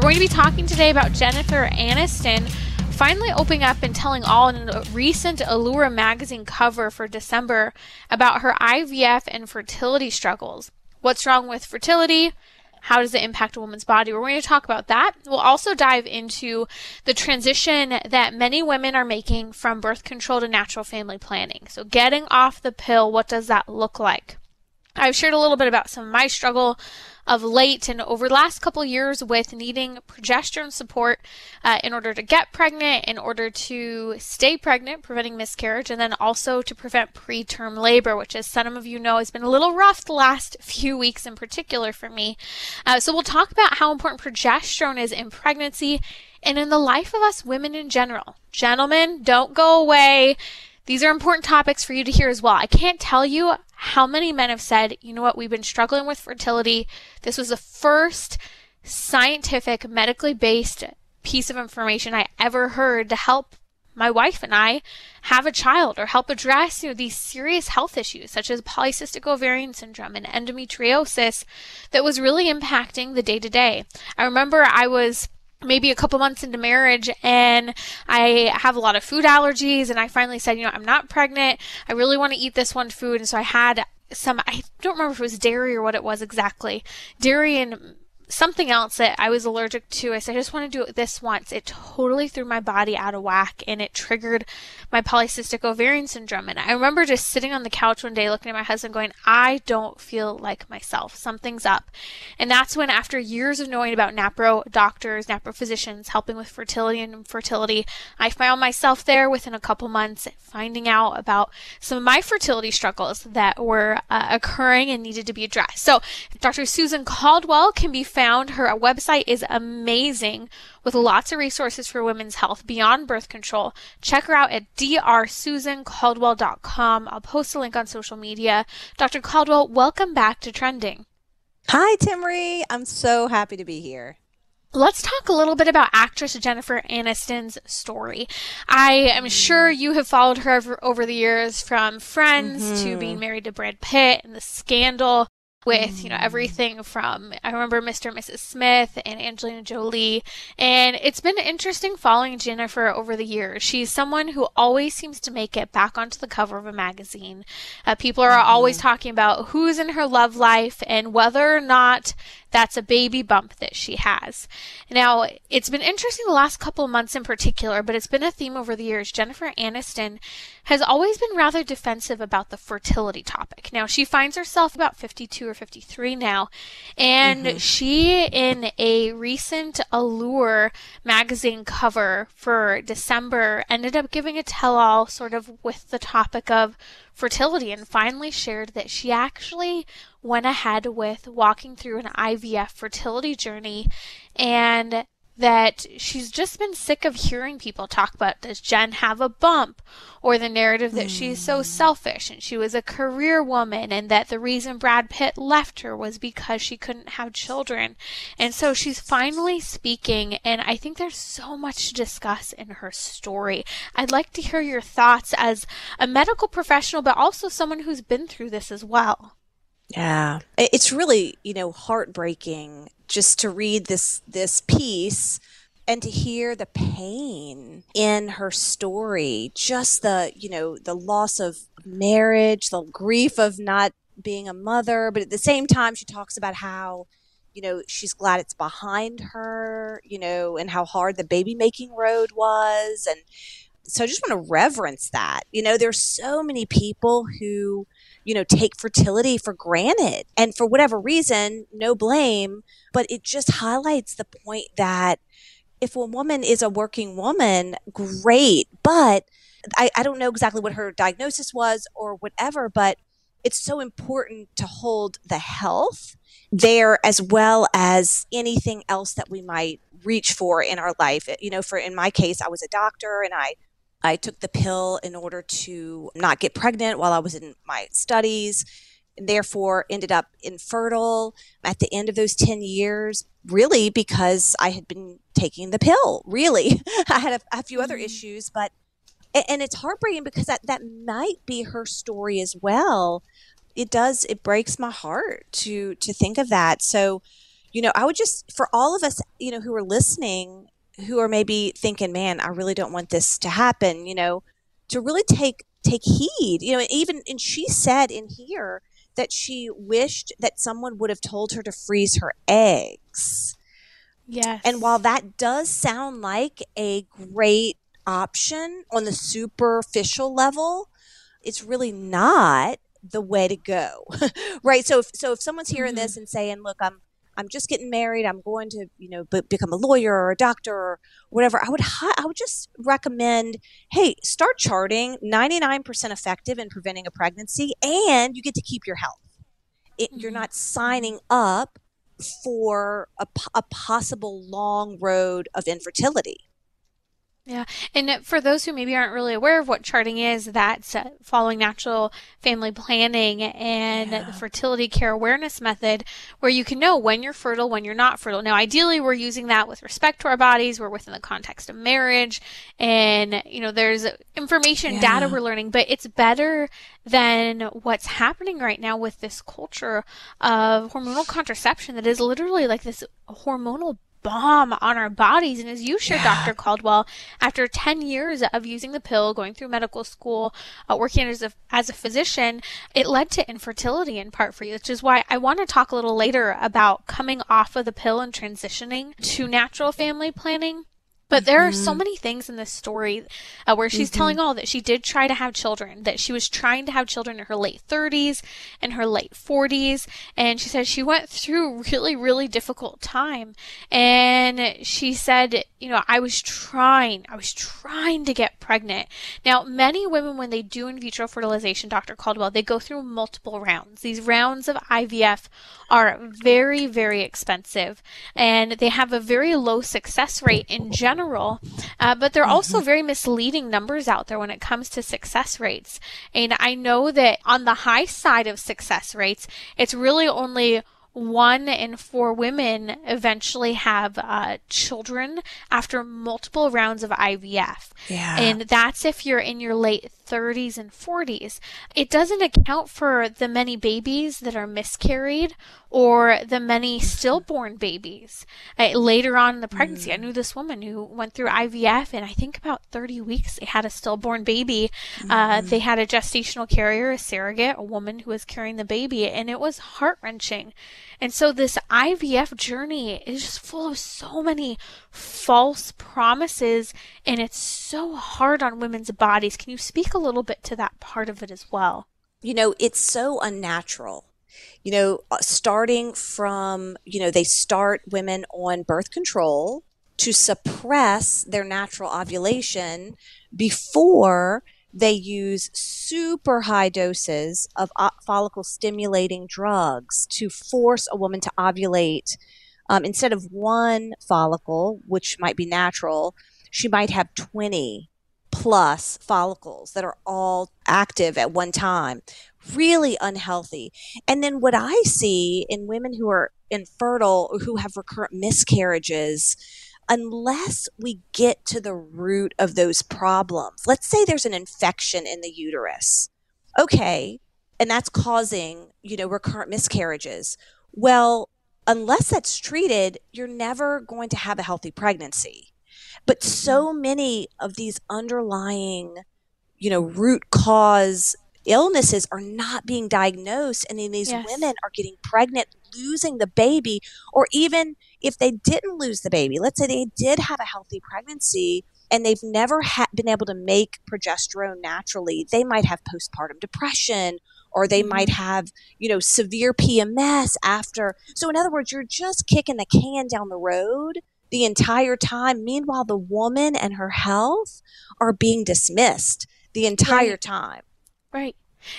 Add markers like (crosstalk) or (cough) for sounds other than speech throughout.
We're going to be talking today about Jennifer Aniston finally opening up and telling all in a recent Allure magazine cover for December about her IVF and fertility struggles. What's wrong with fertility? How does it impact a woman's body? We're going to talk about that. We'll also dive into the transition that many women are making from birth control to natural family planning. So, getting off the pill, what does that look like? I've shared a little bit about some of my struggle of late and over the last couple years with needing progesterone support uh, in order to get pregnant, in order to stay pregnant, preventing miscarriage, and then also to prevent preterm labor, which, as some of you know, has been a little rough the last (laughs) few weeks in particular for me. Uh, so, we'll talk about how important progesterone is in pregnancy and in the life of us women in general. Gentlemen, don't go away. These are important topics for you to hear as well. I can't tell you how many men have said, you know what, we've been struggling with fertility. This was the first scientific, medically based piece of information I ever heard to help my wife and I have a child or help address you know, these serious health issues such as polycystic ovarian syndrome and endometriosis that was really impacting the day to day. I remember I was maybe a couple months into marriage and I have a lot of food allergies and I finally said, you know, I'm not pregnant. I really want to eat this one food. And so I had some, I don't remember if it was dairy or what it was exactly. Dairy and something else that I was allergic to. I said, I just want to do it this once. It totally threw my body out of whack and it triggered my polycystic ovarian syndrome. And I remember just sitting on the couch one day looking at my husband going, I don't feel like myself. Something's up. And that's when, after years of knowing about NAPRO doctors, NAPRO physicians helping with fertility and infertility, I found myself there within a couple months finding out about some of my fertility struggles that were uh, occurring and needed to be addressed. So, Dr. Susan Caldwell can be found found. Her website is amazing with lots of resources for women's health beyond birth control. Check her out at drsusancaldwell.com. I'll post a link on social media. Dr. Caldwell, welcome back to Trending. Hi, Timmerie. I'm so happy to be here. Let's talk a little bit about actress Jennifer Aniston's story. I am sure you have followed her over, over the years from Friends mm-hmm. to being married to Brad Pitt and the scandal with you know everything from I remember Mr. and Mrs. Smith and Angelina Jolie and it's been interesting following Jennifer over the years. She's someone who always seems to make it back onto the cover of a magazine. Uh, people are mm-hmm. always talking about who's in her love life and whether or not that's a baby bump that she has. Now, it's been interesting the last couple of months in particular, but it's been a theme over the years. Jennifer Aniston has always been rather defensive about the fertility topic. Now, she finds herself about 52 or 53 now, and mm-hmm. she, in a recent Allure magazine cover for December, ended up giving a tell all sort of with the topic of fertility and finally shared that she actually went ahead with walking through an IVF fertility journey and that she's just been sick of hearing people talk about does Jen have a bump or the narrative that mm. she's so hmm. selfish and she was a career woman and that the reason Brad Pitt left her was because she couldn't have children. And so she's finally speaking and I think there's so much to discuss in her story. I'd like to hear your thoughts as a medical professional but also someone who's been through this as well. Yeah. It's really, you know, heartbreaking just to read this this piece and to hear the pain in her story, just the, you know, the loss of marriage, the grief of not being a mother, but at the same time she talks about how you know she's glad it's behind her you know and how hard the baby making road was. And so i just want to reverence that. You know there's so many people who you know, take fertility for granted. And for whatever reason, no blame, but it just highlights the point that if a woman is a working woman, great. But I, I don't know exactly what her diagnosis was or whatever, but it's so important to hold the health there as well as anything else that we might reach for in our life. You know, for in my case, I was a doctor and I I took the pill in order to not get pregnant while I was in my studies, and therefore ended up infertile at the end of those 10 years, really because I had been taking the pill. Really. (laughs) I had a, a few other mm-hmm. issues, but, and it's heartbreaking because that, that might be her story as well. It does, it breaks my heart to, to think of that. So, you know, I would just, for all of us, you know, who are listening, who are maybe thinking, man, I really don't want this to happen, you know, to really take, take heed, you know, and even, and she said in here that she wished that someone would have told her to freeze her eggs. Yes. And while that does sound like a great option on the superficial level, it's really not the way to go. (laughs) right? So if so if someone's hearing mm-hmm. this and saying, "Look, I'm I'm just getting married. I'm going to, you know, become a lawyer or a doctor or whatever." I would I would just recommend, "Hey, start charting. 99% effective in preventing a pregnancy and you get to keep your health. It, mm-hmm. You're not signing up for a, a possible long road of infertility. Yeah. And for those who maybe aren't really aware of what charting is, that's uh, following natural family planning and yeah. the fertility care awareness method where you can know when you're fertile, when you're not fertile. Now, ideally, we're using that with respect to our bodies. We're within the context of marriage and, you know, there's information, yeah. data we're learning, but it's better than what's happening right now with this culture of hormonal contraception that is literally like this hormonal bomb on our bodies. And as you shared, yeah. Dr. Caldwell, after 10 years of using the pill, going through medical school, uh, working as a, as a physician, it led to infertility in part for you, which is why I want to talk a little later about coming off of the pill and transitioning to natural family planning. But there are so mm-hmm. many things in this story uh, where she's mm-hmm. telling all that she did try to have children, that she was trying to have children in her late 30s and her late 40s. And she said she went through (laughs) really, really difficult time. And she said, you know, I was trying, I was trying to get pregnant. Now, many women, when they do in vitro fertilization, Dr. Caldwell, they go through multiple rounds. These rounds of IVF are very, very expensive and they have a very low success rate in general general, uh, but there are also mm-hmm. very misleading numbers out there when it comes to success rates. And I know that on the high side of success rates, it's really only one in four women eventually have uh, children after multiple rounds of IVF. Yeah. And that's if you're in your late 30s and 40s. It doesn't account for the many babies that are miscarried or the many stillborn babies uh, later on in the pregnancy. Mm. I knew this woman who went through IVF and I think about 30 weeks they had a stillborn baby. Mm. Uh, they had a gestational carrier, a surrogate, a woman who was carrying the baby, and it was heart wrenching. And so this IVF journey is just full of so many false promises and it's so hard on women's bodies. Can you speak a little bit to that part of it as well? You know, it's so unnatural. You know, uh, starting from, you know, they start women on birth control to suppress their natural ovulation before they use super high doses of uh, follicle stimulating drugs to force a woman to ovulate. Um, instead of one follicle, which might be natural, she might have 20 plus follicles that are all active at one time. Really unhealthy. And then what I see in women who are infertile or who have recurrent miscarriages, unless we get to the root of those problems, let's say there's an infection in the uterus. Okay. And that's causing, you know, recurrent miscarriages. Well, unless that's treated, you're never going to have a healthy pregnancy. But so mm-hmm. many of these underlying, you know, root cause illnesses are not being diagnosed and then these yes. women are getting pregnant losing the baby or even if they didn't lose the baby let's say they did have a healthy pregnancy and they've never ha- been able to make progesterone naturally they might have postpartum depression or they might mm-hmm. have you know severe pms after so in other words you're just kicking the can down the road the entire time. Meanwhile, the woman and her health are being dismissed the entire right. time. Right.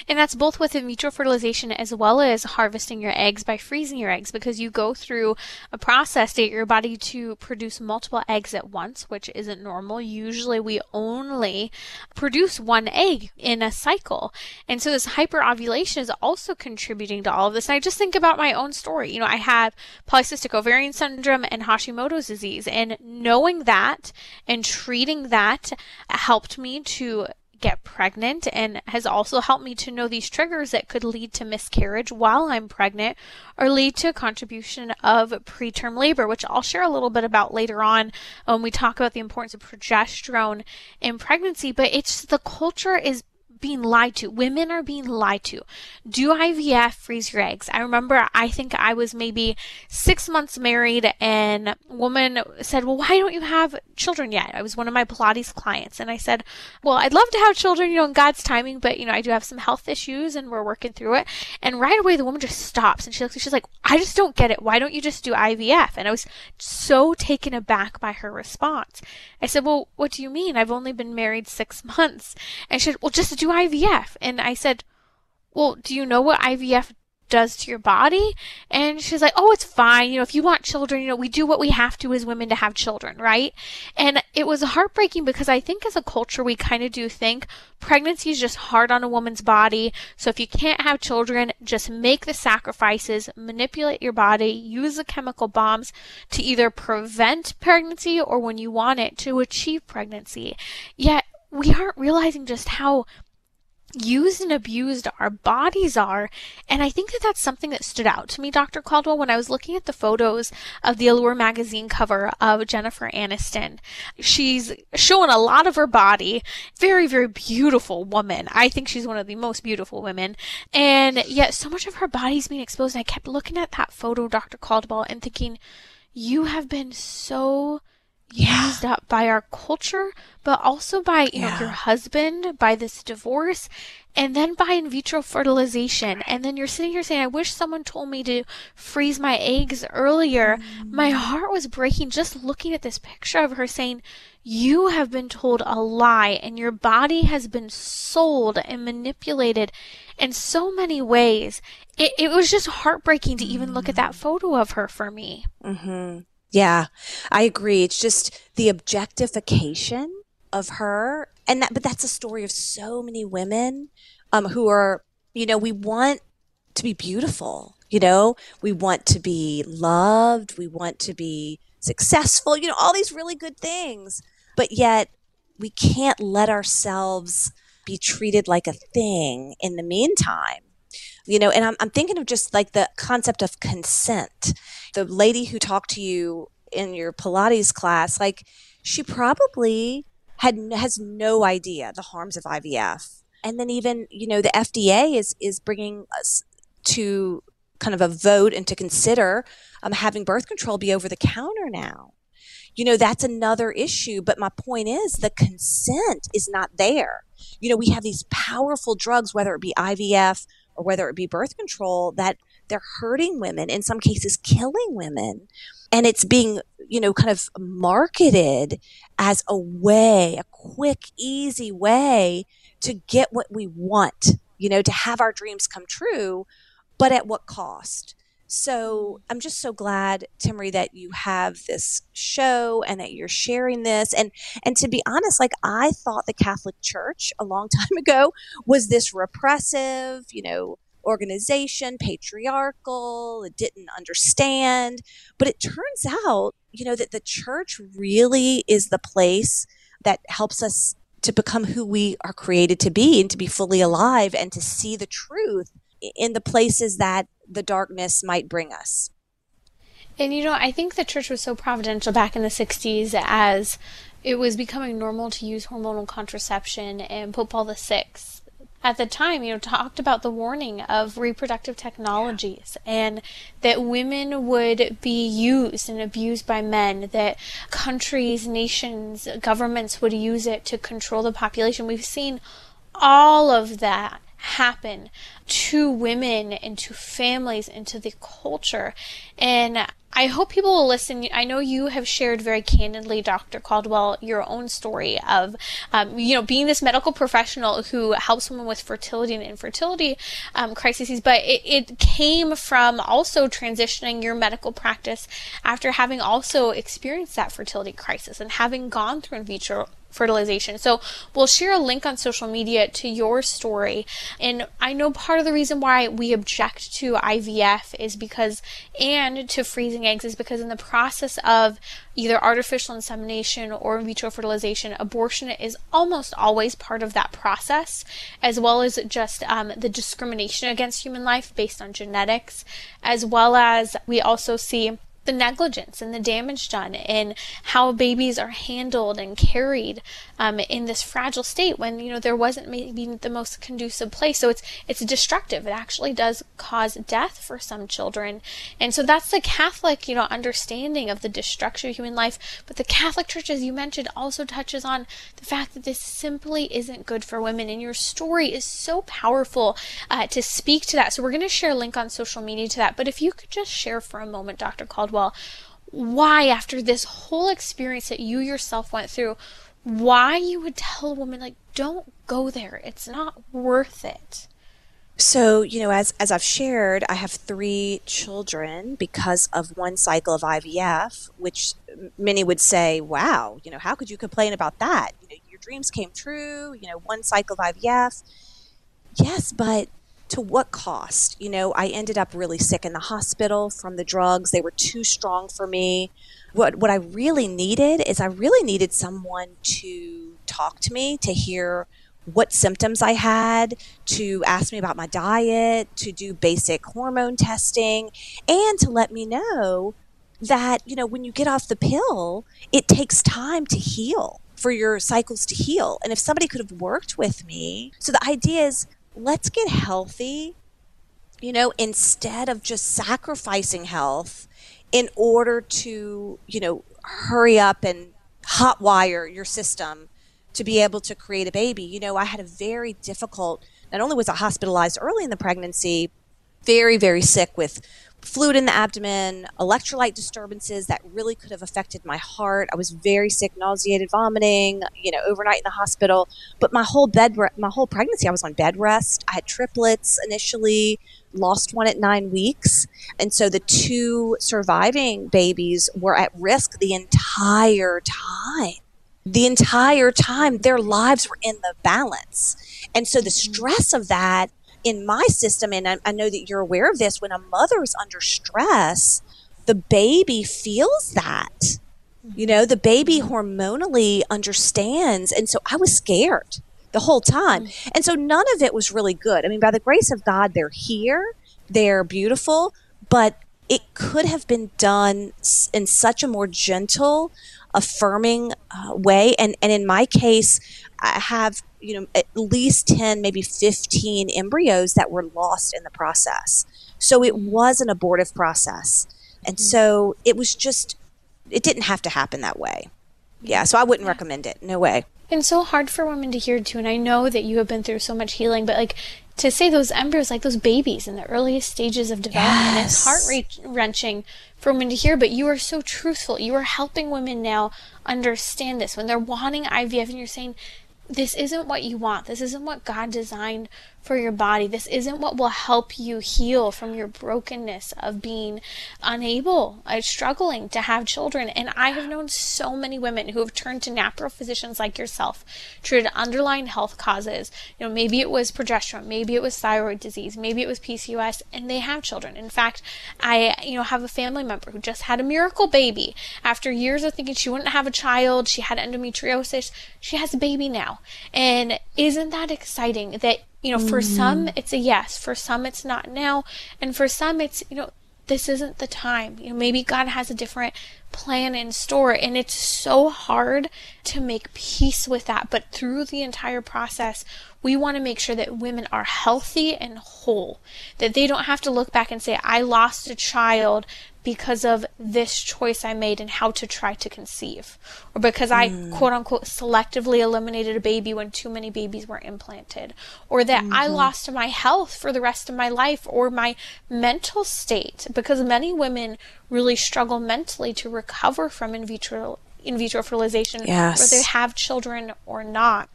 And that's both with in vitro fertilization as well as harvesting your eggs by freezing your eggs because you go through a process to get your body to produce multiple eggs at once, which isn't normal. Usually we only produce one egg in a cycle. And so this hyperovulation is also contributing to all of this. And I just think about my own story. You know, I have polycystic ovarian syndrome and Hashimoto's disease and knowing that and treating that helped me to get pregnant and has also helped me to know these triggers that could lead to miscarriage while I'm pregnant or lead to a contribution of preterm labor, which I'll share a little bit about later on when we talk about the importance of progesterone in pregnancy. But it's the culture is being lied to. Women are being lied to. Do IVF, freeze your eggs. I remember, I think I was maybe six months married, and a woman said, Well, why don't you have children yet? I was one of my Pilates clients, and I said, Well, I'd love to have children, you know, in God's timing, but, you know, I do have some health issues, and we're working through it. And right away, the woman just stops, and she looks, she's like, I just don't get it. Why don't you just do IVF? And I was so taken aback by her response. I said, Well, what do you mean? I've only been married six months. And she said, Well, just do IVF. And I said, Well, do you know what IVF does to your body? And she's like, Oh, it's fine. You know, if you want children, you know, we do what we have to as women to have children, right? And it was heartbreaking because I think as a culture, we kind of do think pregnancy is just hard on a woman's body. So if you can't have children, just make the sacrifices, manipulate your body, use the chemical bombs to either prevent pregnancy or when you want it to achieve pregnancy. Yet we aren't realizing just how used and abused our bodies are. And I think that that's something that stood out to me, Dr. Caldwell, when I was looking at the photos of the Allure magazine cover of Jennifer Aniston. She's showing a lot of her body. Very, very beautiful woman. I think she's one of the most beautiful women. And yet so much of her body's being exposed. And I kept looking at that photo, Dr. Caldwell, and thinking, you have been so used up by our culture, but also by you yeah. know your husband, by this divorce, and then by in vitro fertilization. And then you're sitting here saying, "I wish someone told me to freeze my eggs earlier." Mm. My heart was breaking just looking at this picture of her saying, "You have been told a lie, and your body has been sold and manipulated in so many ways." It, it was just heartbreaking to even look at that photo of her for me. Mm-hmm. Yeah, I agree. It's just the objectification of her, and that. But that's a story of so many women um, who are, you know, we want to be beautiful. You know, we want to be loved. We want to be successful. You know, all these really good things, but yet we can't let ourselves be treated like a thing in the meantime you know and I'm, I'm thinking of just like the concept of consent. The lady who talked to you in your pilates class like she probably had has no idea the harms of ivf and then even you know the fda is is bringing us to kind of a vote and to consider um, having birth control be over the counter now. You know that's another issue but my point is the consent is not there. You know we have these powerful drugs whether it be ivf or whether it be birth control that they're hurting women, in some cases killing women. And it's being, you know, kind of marketed as a way, a quick, easy way to get what we want, you know, to have our dreams come true, but at what cost? So I'm just so glad, Timmerie, that you have this show and that you're sharing this. And and to be honest, like I thought the Catholic Church a long (laughs) time ago was this repressive, you know, organization, patriarchal, it didn't understand. But it turns out, you know, that the church really is the place that helps us to become who we are created to be and to be fully alive and to see the truth in the places that the darkness might bring us. And you know, I think the church was so providential back in the 60s as it was becoming normal to use hormonal contraception, and Pope Paul VI at the time, you know, talked about the warning of reproductive technologies and that women would be used and abused by men, that countries, nations, governments would use it to control the population. We've seen all of that happen to women and to families and to the culture. And I hope people will listen. I know you have shared very candidly, Dr. Caldwell, your own story of, um, you know, being this medical professional who helps women with fertility and infertility um, crises, but it, it came from also transitioning your medical practice after having also experienced that fertility crisis and having gone through in vitro fertilization. So we'll share a link on social media to your story. And I know part of the reason why we object to IVF is because, and to freezing eggs, is because in the process of either artificial insemination or in vitro fertilization, abortion is almost always part of that process, as well as just um, the discrimination against human life based on genetics, as well as we also see the negligence and the damage done and how babies are handled and carried um, in this fragile state when you know there wasn't maybe the most conducive place. So it's it's destructive. It actually does cause death for some children. And so that's the catholic you know understanding of the destruction of human life. But the catholic church as you mentioned also touches on the fact that this simply isn't good for women. And your story is so powerful uh, to speak to that. So we're going to share a link on social media to that. But if you could just share for a moment dr caldwell well why, after this whole experience that you yourself went through, why you would tell a woman, like, don't go there. It's not worth it. So, you know, as, as I've shared, I have three children because of one cycle of IVF, which many would say, wow, you know, how could you complain about that? You know, your dreams came true, you know, one cycle of IVF. Yes, but to what cost? You know, I ended up really sick in the hospital from the drugs. They were too strong for me. What what I really needed is I really needed someone to talk to me, to hear what symptoms I had, to ask me about my diet, to do basic hormone testing, and to let me know that, you know, when you get off the pill, it takes time to heal for your cycles to heal. And if somebody could have worked with me, so the idea is let's get healthy, you know, instead of just sacrificing health in order to, you know, hurry up and hotwire your system to be able to create a baby. You know, I had a very difficult, not only was I hospitalized early in the pregnancy, very, very sick with fluid in the abdomen, electrolyte disturbances that really could have affected my heart. I was very sick, nauseated, vomiting, you know, overnight in the hospital. But my whole bed, my whole pregnancy, I was on bed rest. I had triplets initially, lost one at nine weeks. And so the two surviving babies were at risk the entire time. The entire time, their lives were in the balance. And so the mm-hmm. stress of that in my system, and I, I know that you're aware of this, when a mother is under stress, the baby feels that. You know, the baby hormonally understands. And so I was scared the whole time. And so none of it was really good. I mean, by the grace of God, they're here, they're beautiful, but it could have been done in such a more gentle, affirming uh, way. And, and in my case, I have you know at least 10 maybe 15 embryos that were lost in the process. So it was an abortive process. And mm-hmm. so it was just it didn't have to happen that way. Yeah so i wouldn't yeah. recommend it. No way. And so hard for women to hear too and i know that you have been through so much healing but like to say those embryos like those babies in the earliest stages of development yes. it's heart wrenching for women to hear but you are so truthful. You are helping women now understand this. When they're wanting ivf and you're saying this isn't what you want. This isn't what God designed for your body. This isn't what will help you heal from your brokenness of being unable, uh, struggling to have children. And I have known so many women who have turned to natural physicians like yourself, treated underlying health causes. You know, maybe it was progesterone, maybe it was thyroid disease, maybe it was PCOS, and they have children. In fact, I, you know, have a family member who just had a miracle baby after years of thinking she wouldn't have a child. She had endometriosis. She has a baby now. And isn't that exciting that you know, for mm. some it's a yes, for some it's not now, and for some it's, you know, this isn't the time. You know, maybe God has a different plan in store and it's so hard to make peace with that, but through the entire process, we want to make sure that women are healthy and whole, that they don't have to look back and say, I lost a child because of this choice I made and how to try to conceive, or because I mm. quote unquote selectively eliminated a baby when too many babies were implanted, or that mm-hmm. I lost my health for the rest of my life, or my mental state, because many women really struggle mentally to recover from in vitro in vitro fertilization, yes. whether they have children or not.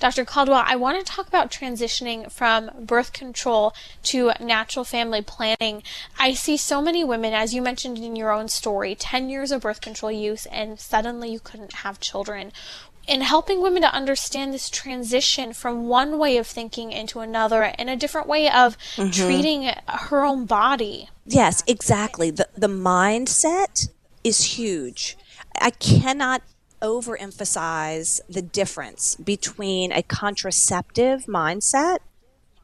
Dr. Caldwell, I want to talk about transitioning from birth control to natural family planning. I see so many women, as you mentioned in your own story, 10 years of birth control use, and suddenly you couldn't have children. in helping women to understand this transition from one way of thinking into another and a different way of mm-hmm. treating her own body. Yes, exactly. The the mindset is huge. I cannot overemphasize the difference between a contraceptive mindset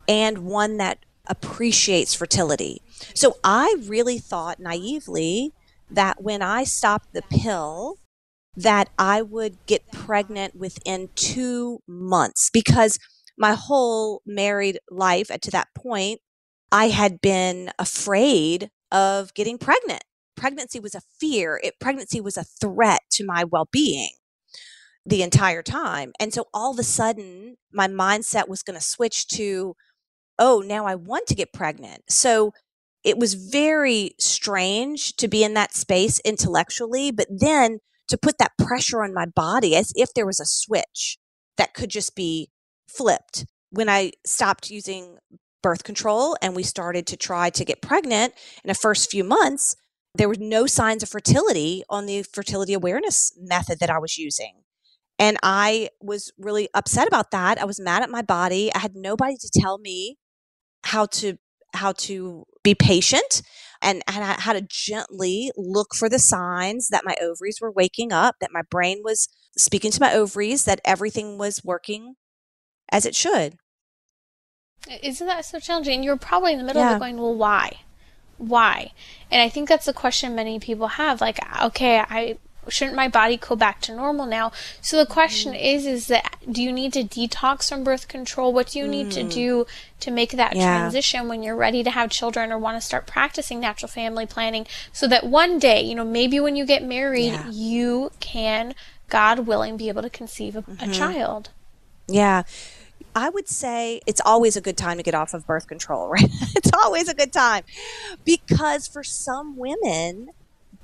and one that appreciates fertility. So I really thought naively that when I stopped the pill, that I would get pregnant within two months because my whole married life to that point, I had been afraid of getting pregnant. Pregnancy was a fear. It, pregnancy was a threat to my well being the entire time. And so all of a sudden, my mindset was going to switch to, oh, now I want to get pregnant. So it was very strange to be in that space intellectually, but then to put that pressure on my body as if there was a switch that could just be flipped. When I stopped using birth control and we started to try to get pregnant in the first few months, there were no signs of fertility on the fertility awareness method that I was using. And I was really upset about that. I was mad at my body. I had nobody to tell me how to how to be patient and, and how to gently look for the signs that my ovaries were waking up, that my brain was speaking to my ovaries, that everything was working as it should. Isn't that so challenging? You're probably in the middle yeah. of it going, well, why? Why? And I think that's the question many people have. Like, okay, I shouldn't my body go back to normal now? So the question mm. is, is that do you need to detox from birth control? What do you need to mm. do to make that yeah. transition when you're ready to have children or want to start practicing natural family planning so that one day, you know, maybe when you get married, yeah. you can, God willing, be able to conceive a, mm-hmm. a child. Yeah. I would say it's always a good time to get off of birth control, (laughs) right? it's always a good time because for some women,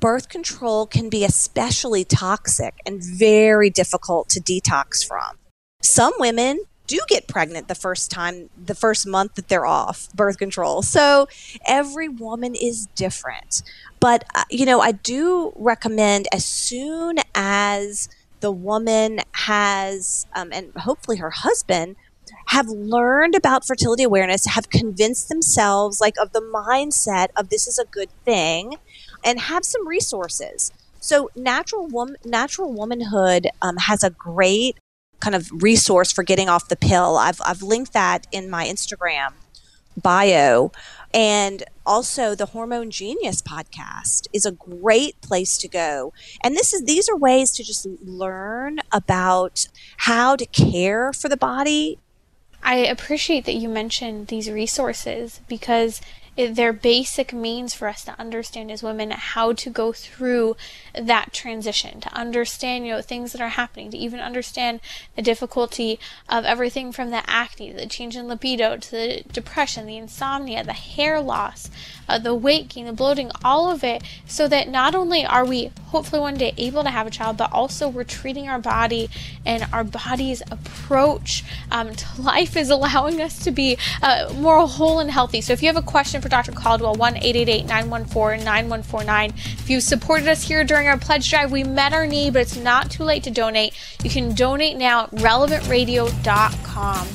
birth control can be especially toxic and very difficult to detox from. Some women do get pregnant the first time, the first month that they're off birth control. So every woman is different. But, uh, you know, I do recommend as soon as the woman has, um, and hopefully her husband, have learned about fertility awareness, have convinced themselves like of the mindset of this is a good thing, and have some resources. So natural woman, natural womanhood um, has a great kind of resource for getting off the pill. I've I've linked that in my Instagram bio. And also the Hormone Genius podcast is a great place to go. And this is these are ways to just learn about how to care for the body. I appreciate that you mentioned these resources because they're basic means for us to understand as women how to go through that transition, to understand, you know, things that are happening, to even understand the difficulty of everything from the acne, the change in libido, to the depression, the insomnia, the hair loss, uh, the weight gain, the bloating, all of it, so that not only are we hopefully one day able to have a child, but also we're treating our body and our body's approach um, to (laughs) life is allowing us to be uh, more whole and healthy. So if you have a question for Dr. Caldwell, 1 914 9149. If you supported us here during our pledge drive, we met our need, but it's not too late to donate. You can donate now at relevantradio.com.